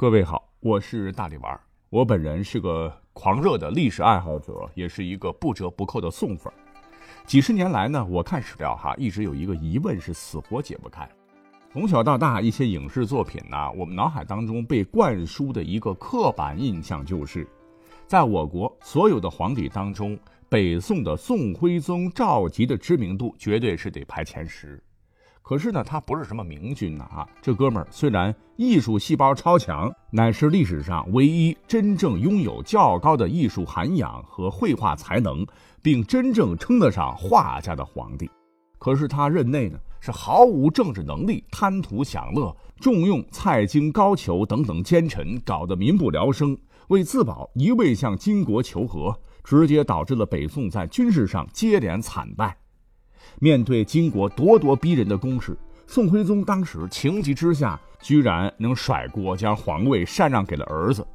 各位好，我是大力丸。我本人是个狂热的历史爱好者，也是一个不折不扣的宋粉。几十年来呢，我看史料哈，一直有一个疑问是死活解不开。从小到大，一些影视作品呢，我们脑海当中被灌输的一个刻板印象就是，在我国所有的皇帝当中，北宋的宋徽宗赵佶的知名度绝对是得排前十。可是呢，他不是什么明君呐啊！这哥们儿虽然艺术细胞超强，乃是历史上唯一真正拥有较高的艺术涵养和绘画才能，并真正称得上画家的皇帝。可是他任内呢，是毫无政治能力，贪图享乐，重用蔡京、高俅等等奸臣，搞得民不聊生。为自保，一味向金国求和，直接导致了北宋在军事上接连惨败。面对金国咄咄逼人的攻势，宋徽宗当时情急之下，居然能甩锅将皇位禅让给了儿子。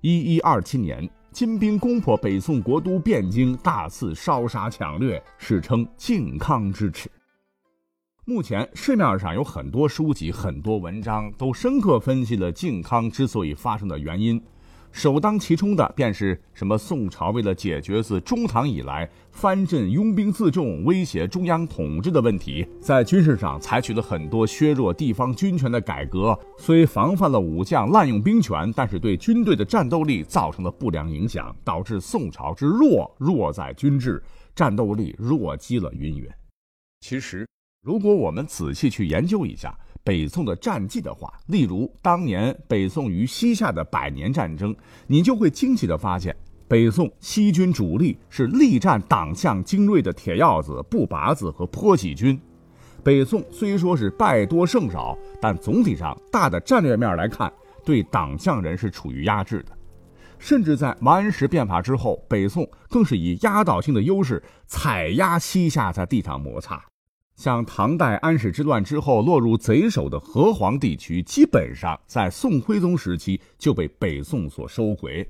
一一二七年，金兵攻破北宋国都汴京，大肆烧杀抢掠，史称靖康之耻。目前市面上有很多书籍、很多文章，都深刻分析了靖康之所以发生的原因。首当其冲的便是什么？宋朝为了解决自中唐以来藩镇拥兵自重、威胁中央统治的问题，在军事上采取了很多削弱地方军权的改革。虽防范了武将滥用兵权，但是对军队的战斗力造成了不良影响，导致宋朝之弱弱在军制，战斗力弱鸡了云云。其实，如果我们仔细去研究一下。北宋的战绩的话，例如当年北宋与西夏的百年战争，你就会惊奇的发现，北宋西军主力是力战党项精锐的铁鹞子、步拔子和坡喜军。北宋虽说是败多胜少，但总体上大的战略面来看，对党项人是处于压制的。甚至在王安石变法之后，北宋更是以压倒性的优势踩压西夏在地上摩擦。像唐代安史之乱之后落入贼手的河湟地区，基本上在宋徽宗时期就被北宋所收回。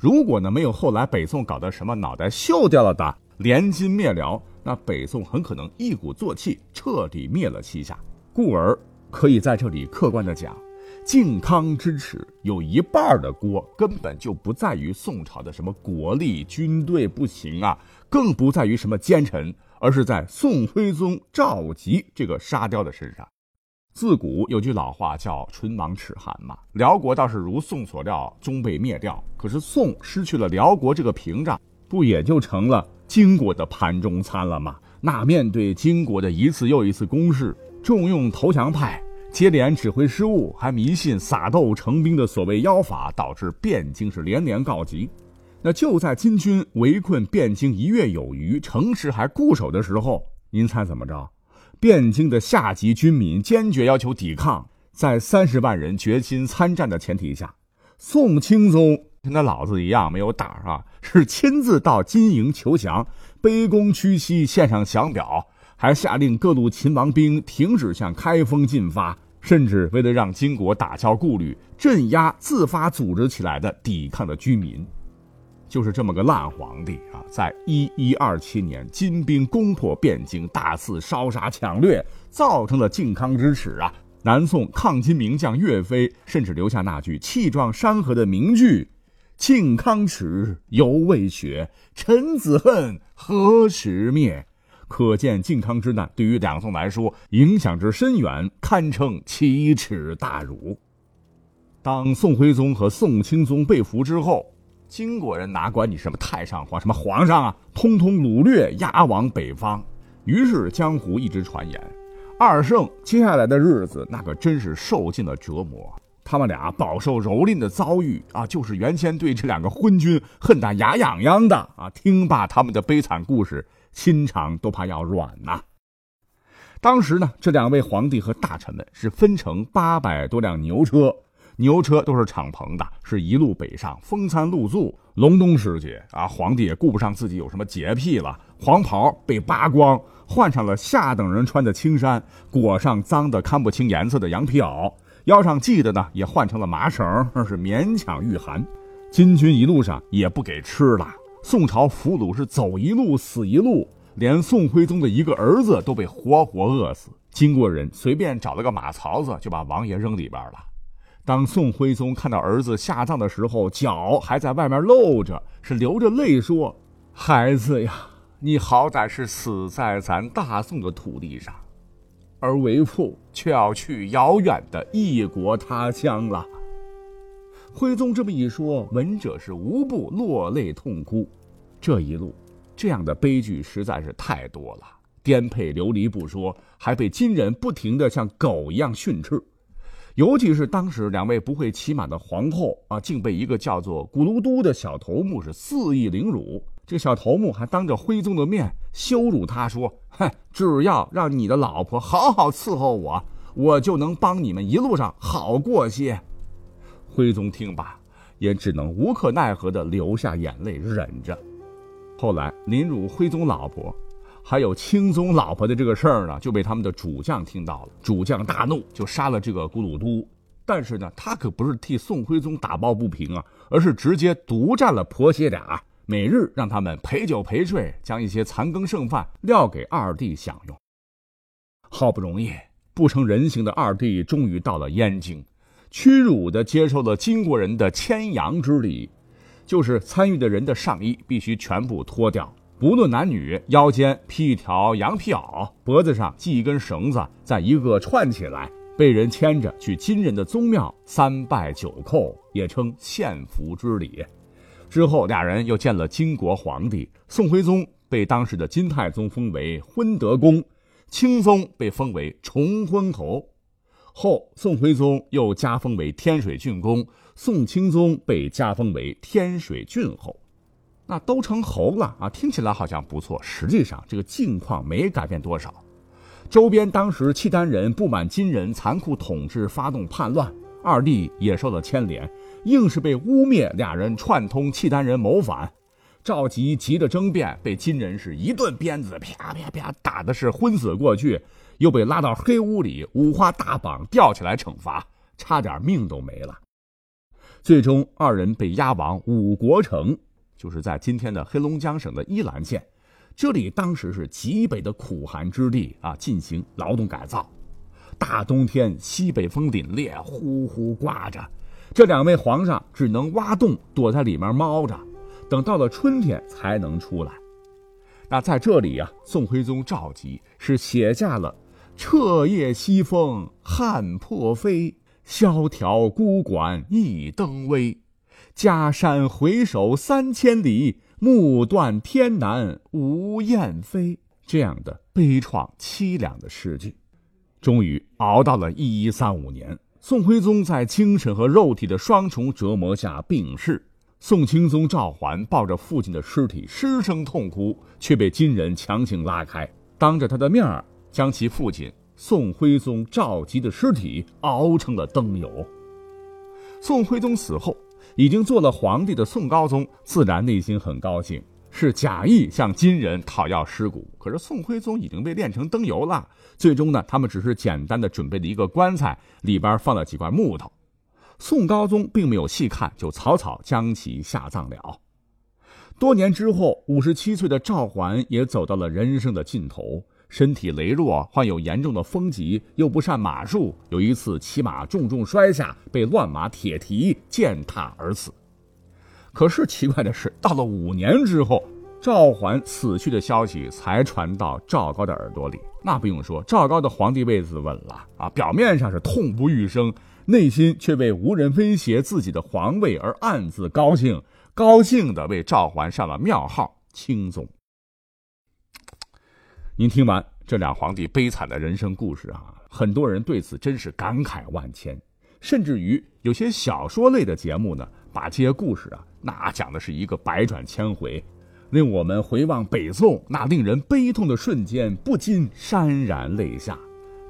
如果呢没有后来北宋搞的什么脑袋锈掉了的联金灭辽，那北宋很可能一鼓作气彻底灭了西夏。故而可以在这里客观的讲，靖康之耻有一半的锅根本就不在于宋朝的什么国力、军队不行啊，更不在于什么奸臣。而是在宋徽宗赵佶这个沙雕的身上。自古有句老话叫“唇亡齿寒”嘛，辽国倒是如宋所料，终被灭掉。可是宋失去了辽国这个屏障，不也就成了金国的盘中餐了吗？那面对金国的一次又一次攻势，重用投降派，接连指挥失误，还迷信撒豆成兵的所谓妖法，导致汴京是连连告急。那就在金军围困汴京一月有余，城池还固守的时候，您猜怎么着？汴京的下级军民坚决要求抵抗，在三十万人决心参战的前提下，宋钦宗跟他老子一样没有胆儿啊，是亲自到金营求降，卑躬屈膝献上降表，还下令各路秦王兵停止向开封进发，甚至为了让金国打消顾虑，镇压自发组织起来的抵抗的居民。就是这么个烂皇帝啊！在一一二七年，金兵攻破汴京，大肆烧杀抢掠，造成了靖康之耻啊！南宋抗金名将岳飞甚至留下那句气壮山河的名句：“靖康耻，犹未雪；臣子恨，何时灭？”可见靖康之难对于两宋来说影响之深远，堪称奇耻大辱。当宋徽宗和宋钦宗被俘之后，金国人哪管你什么太上皇、什么皇上啊，通通掳掠押往北方。于是江湖一直传言，二圣接下来的日子那可真是受尽了折磨。他们俩饱受蹂躏的遭遇啊，就是原先对这两个昏君恨得牙痒痒的啊。听罢他们的悲惨故事，心肠都怕要软呐。当时呢，这两位皇帝和大臣们是分成八百多辆牛车。牛车都是敞篷的，是一路北上，风餐露宿。隆冬时节啊，皇帝也顾不上自己有什么洁癖了，黄袍被扒光，换上了下等人穿的青衫，裹上脏的看不清颜色的羊皮袄，腰上系的呢也换成了麻绳，那是勉强御寒。金军一路上也不给吃了，宋朝俘虏是走一路死一路，连宋徽宗的一个儿子都被活活饿死。金国人随便找了个马槽子，就把王爷扔里边了。当宋徽宗看到儿子下葬的时候，脚还在外面露着，是流着泪说：“孩子呀，你好歹是死在咱大宋的土地上，而为父却要去遥远的异国他乡了。”徽宗这么一说，闻者是无不落泪痛哭。这一路，这样的悲剧实在是太多了。颠沛流离不说，还被金人不停的像狗一样训斥。尤其是当时两位不会骑马的皇后啊，竟被一个叫做古卢都的小头目是肆意凌辱。这小头目还当着徽宗的面羞辱他，说：“哼，只要让你的老婆好好伺候我，我就能帮你们一路上好过些。”徽宗听罢，也只能无可奈何的流下眼泪忍着。后来凌辱徽宗老婆，还有钦宗老婆的这个事儿呢，就被他们的主将听到了。主将大怒，就杀了这个古鲁都。但是呢，他可不是替宋徽宗打抱不平啊，而是直接独占了婆媳俩，每日让他们陪酒陪睡，将一些残羹剩饭撂给二弟享用。好不容易不成人形的二弟，终于到了燕京。屈辱地接受了金国人的牵羊之礼，就是参与的人的上衣必须全部脱掉，不论男女，腰间披一条羊皮袄，脖子上系一根绳子，再一个串起来，被人牵着去金人的宗庙三拜九叩，也称献俘之礼。之后，俩人又见了金国皇帝宋徽宗，被当时的金太宗封为昏德公，钦宗被封为崇昏侯。后宋徽宗又加封为天水郡公，宋钦宗被加封为天水郡侯，那都成猴了啊！听起来好像不错，实际上这个境况没改变多少。周边当时契丹人不满金人残酷统治，发动叛乱，二弟也受了牵连，硬是被污蔑俩人串通契丹人谋反。赵佶急着争辩，被金人是一顿鞭子，啪啪啪打的是昏死过去。又被拉到黑屋里，五花大绑吊起来惩罚，差点命都没了。最终，二人被押往五国城，就是在今天的黑龙江省的依兰县。这里当时是极北的苦寒之地啊，进行劳动改造。大冬天，西北风凛冽，呼呼刮着，这两位皇上只能挖洞躲在里面猫着，等到了春天才能出来。那在这里呀，宋徽宗赵佶是写下了。彻夜西风汉破飞，萧条孤馆一灯微。家山回首三千里，目断天南无雁飞。这样的悲怆凄凉的诗句，终于熬到了一一三五年，宋徽宗在精神和肉体的双重折磨下病逝。宋钦宗赵桓抱着父亲的尸体失声痛哭，却被金人强行拉开，当着他的面儿。将其父亲宋徽宗赵佶的尸体熬成了灯油。宋徽宗死后，已经做了皇帝的宋高宗自然内心很高兴，是假意向金人讨要尸骨。可是宋徽宗已经被炼成灯油了，最终呢，他们只是简单的准备了一个棺材，里边放了几块木头。宋高宗并没有细看，就草草将其下葬了。多年之后，五十七岁的赵桓也走到了人生的尽头。身体羸弱，患有严重的风疾，又不善马术。有一次骑马重重摔下，被乱马铁蹄践踏而死。可是奇怪的是，到了五年之后，赵桓死去的消息才传到赵高的耳朵里。那不用说，赵高的皇帝位子稳了啊！表面上是痛不欲生，内心却为无人威胁自己的皇位而暗自高兴，高兴的为赵桓上了庙号钦宗。您听完这俩皇帝悲惨的人生故事啊，很多人对此真是感慨万千，甚至于有些小说类的节目呢，把这些故事啊，那讲的是一个百转千回，令我们回望北宋那令人悲痛的瞬间，不禁潸然泪下。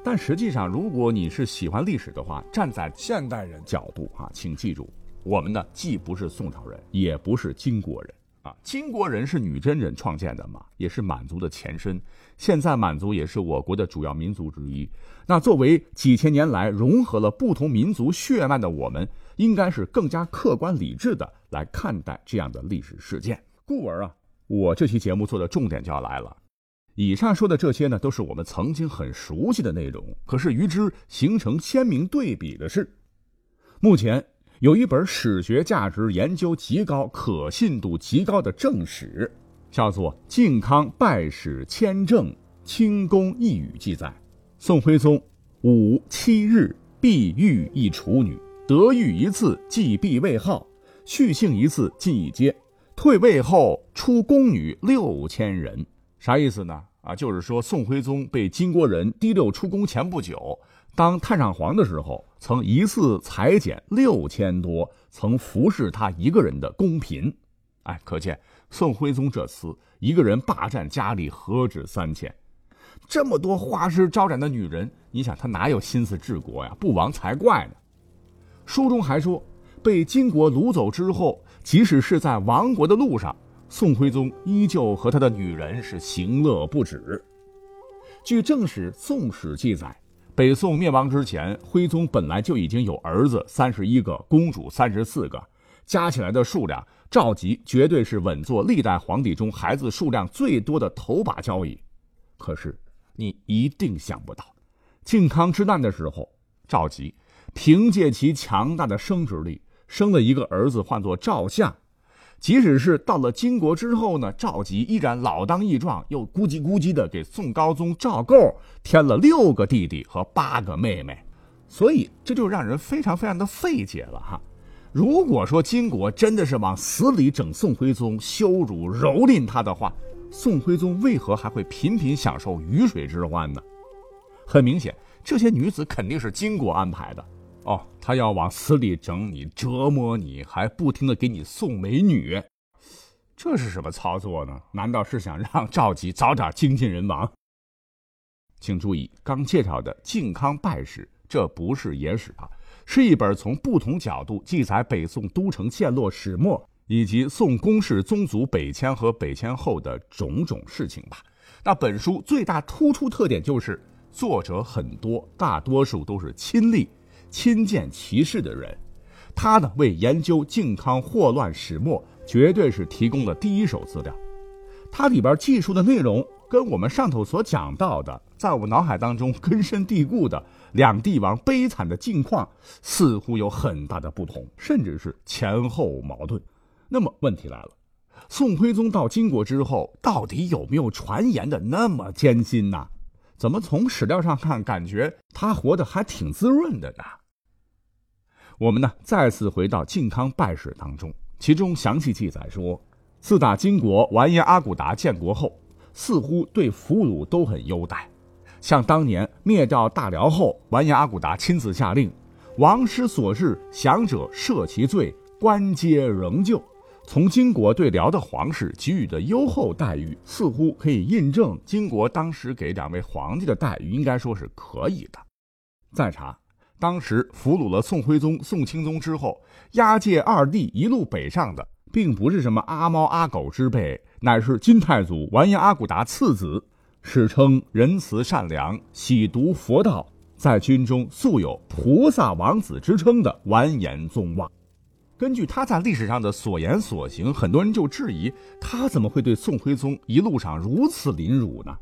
但实际上，如果你是喜欢历史的话，站在现代人角度啊，请记住，我们呢既不是宋朝人，也不是金国人。啊，金国人是女真人创建的嘛，也是满族的前身。现在满族也是我国的主要民族之一。那作为几千年来融合了不同民族血脉的我们，应该是更加客观理智的来看待这样的历史事件。故而啊，我这期节目做的重点就要来了。以上说的这些呢，都是我们曾经很熟悉的内容。可是与之形成鲜明对比的是，目前有一本史学价值研究极高、可信度极高的正史，叫做《靖康拜史签政清宫一语》，记载宋徽宗五七日必遇一处女，得遇一次即必位号，续姓一次即一阶，退位后出宫女六千人。啥意思呢？啊，就是说宋徽宗被金国人提溜出宫前不久。当太上皇的时候，曾一次裁减六千多曾服侍他一个人的宫嫔，哎，可见宋徽宗这次一个人霸占家里何止三千，这么多花枝招展的女人，你想他哪有心思治国呀？不亡才怪呢。书中还说，被金国掳走之后，即使是在亡国的路上，宋徽宗依旧和他的女人是行乐不止。据正史《宋史》记载。北宋灭亡之前，徽宗本来就已经有儿子三十一个，公主三十四个，加起来的数量，赵佶绝对是稳坐历代皇帝中孩子数量最多的头把交椅。可是，你一定想不到，靖康之难的时候，赵佶凭借其强大的生殖力，生了一个儿子，唤作赵相。即使是到了金国之后呢，赵佶依然老当益壮，又咕叽咕叽的给宋高宗赵构添了六个弟弟和八个妹妹，所以这就让人非常非常的费解了哈。如果说金国真的是往死里整宋徽宗，羞辱蹂躏他的话，宋徽宗为何还会频频享受鱼水之欢呢？很明显，这些女子肯定是金国安排的。哦，他要往死里整你，折磨你，还不停的给你送美女，这是什么操作呢？难道是想让赵佶早点精尽人亡？请注意，刚介绍的《靖康败史》，这不是野史啊，是一本从不同角度记载北宋都城陷落始末以及宋宫室宗族北迁和北迁后的种种事情吧。那本书最大突出特点就是作者很多，大多数都是亲历。亲见其事的人，他呢为研究靖康祸乱始末，绝对是提供了第一手资料。它里边记述的内容，跟我们上头所讲到的，在我们脑海当中根深蒂固的两帝王悲惨的境况，似乎有很大的不同，甚至是前后矛盾。那么问题来了，宋徽宗到金国之后，到底有没有传言的那么艰辛呢？怎么从史料上看，感觉他活得还挺滋润的呢？我们呢再次回到靖康败史当中，其中详细记载说，自打金国完颜阿骨达建国后，似乎对俘虏都很优待。像当年灭掉大辽后，完颜阿骨达亲自下令，王师所至降者赦其罪，官阶仍旧。从金国对辽的皇室给予的优厚待遇，似乎可以印证金国当时给两位皇帝的待遇，应该说是可以的。再查。当时俘虏了宋徽宗、宋钦宗之后，押解二弟一路北上的，并不是什么阿猫阿狗之辈，乃是金太祖完颜阿骨达次子，史称仁慈善良、喜读佛道，在军中素有菩萨王子之称的完颜宗望。根据他在历史上的所言所行，很多人就质疑他怎么会对宋徽宗一路上如此凌辱呢？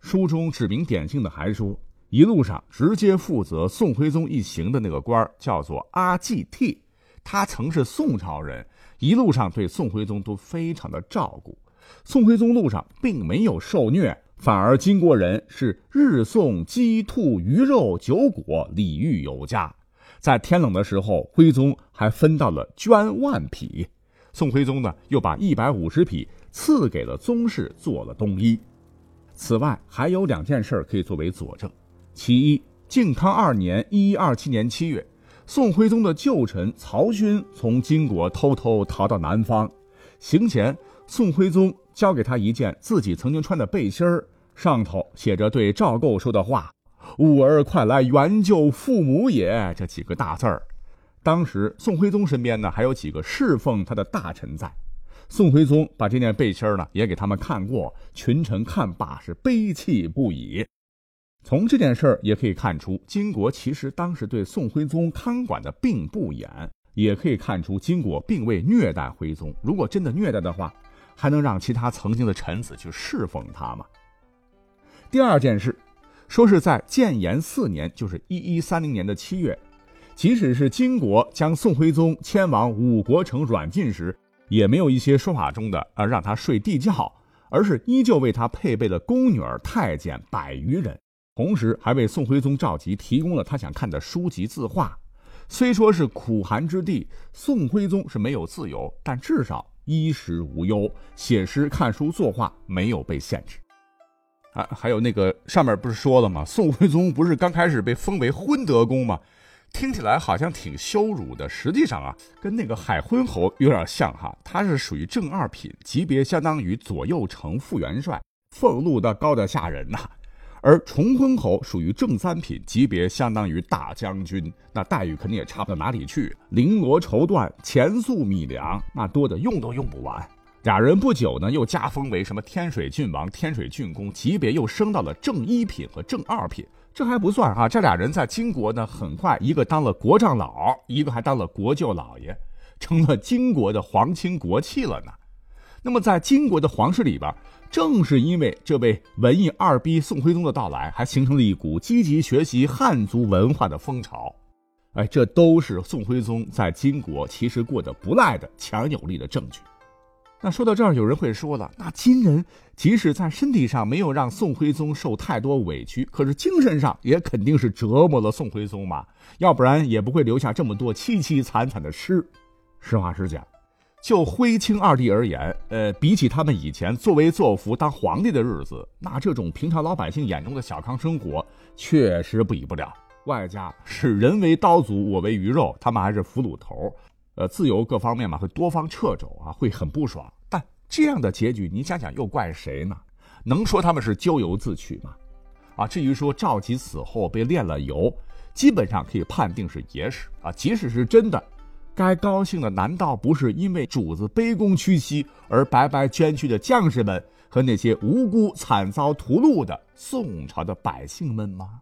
书中指名点姓的还说。一路上直接负责宋徽宗一行的那个官叫做阿济替，他曾是宋朝人，一路上对宋徽宗都非常的照顾。宋徽宗路上并没有受虐，反而金国人是日送鸡兔鱼肉酒果，礼遇有加。在天冷的时候，徽宗还分到了绢万匹，宋徽宗呢又把一百五十匹赐给了宗室做了冬衣。此外，还有两件事可以作为佐证。其一，靖康二年（一一二七年）七月，宋徽宗的旧臣曹勋从金国偷偷逃到南方。行前，宋徽宗交给他一件自己曾经穿的背心儿，上头写着对赵构说的话：“吾儿快来援救父母也。”这几个大字儿。当时，宋徽宗身边呢还有几个侍奉他的大臣在。宋徽宗把这件背心儿呢也给他们看过，群臣看罢是悲泣不已。从这件事儿也可以看出，金国其实当时对宋徽宗看管的并不严，也可以看出金国并未虐待徽宗。如果真的虐待的话，还能让其他曾经的臣子去侍奉他吗？第二件事，说是在建炎四年，就是一一三零年的七月，即使是金国将宋徽宗迁往五国城软禁时，也没有一些说法中的啊让他睡地窖，而是依旧为他配备了宫女儿、太监百余人，同时还为宋徽宗赵佶提供了他想看的书籍字画。虽说是苦寒之地，宋徽宗是没有自由，但至少衣食无忧，写诗、看书、作画没有被限制。啊，还有那个上面不是说了吗？宋徽宗不是刚开始被封为昏德公吗？听起来好像挺羞辱的，实际上啊，跟那个海昏侯有点像哈。他是属于正二品，级别相当于左右丞副元帅，俸禄的高的吓人呐。而重昏侯属于正三品，级别相当于大将军，那待遇肯定也差不到哪里去，绫罗绸缎、钱粟米粮，那多的用都用不完。俩人不久呢，又加封为什么天水郡王、天水郡公，级别又升到了正一品和正二品。这还不算啊，这俩人在金国呢，很快一个当了国丈老，一个还当了国舅老爷，成了金国的皇亲国戚了呢。那么在金国的皇室里边。正是因为这位文艺二逼宋徽宗的到来，还形成了一股积极学习汉族文化的风潮。哎，这都是宋徽宗在金国其实过得不赖的强有力的证据。那说到这儿，有人会说了，那金人即使在身体上没有让宋徽宗受太多委屈，可是精神上也肯定是折磨了宋徽宗嘛，要不然也不会留下这么多凄凄惨惨的诗。实话实讲。就徽钦二帝而言，呃，比起他们以前作威作福当皇帝的日子，那这种平常老百姓眼中的小康生活确实比不了。外加是人为刀俎，我为鱼肉，他们还是俘虏头，呃，自由各方面嘛会多方掣肘啊，会很不爽。但这样的结局，你想想又怪谁呢？能说他们是咎由自取吗？啊，至于说赵佶死后被炼了油，基本上可以判定是野史啊，即使是真的。该高兴的难道不是因为主子卑躬屈膝而白白捐躯的将士们和那些无辜惨遭屠戮的宋朝的百姓们吗？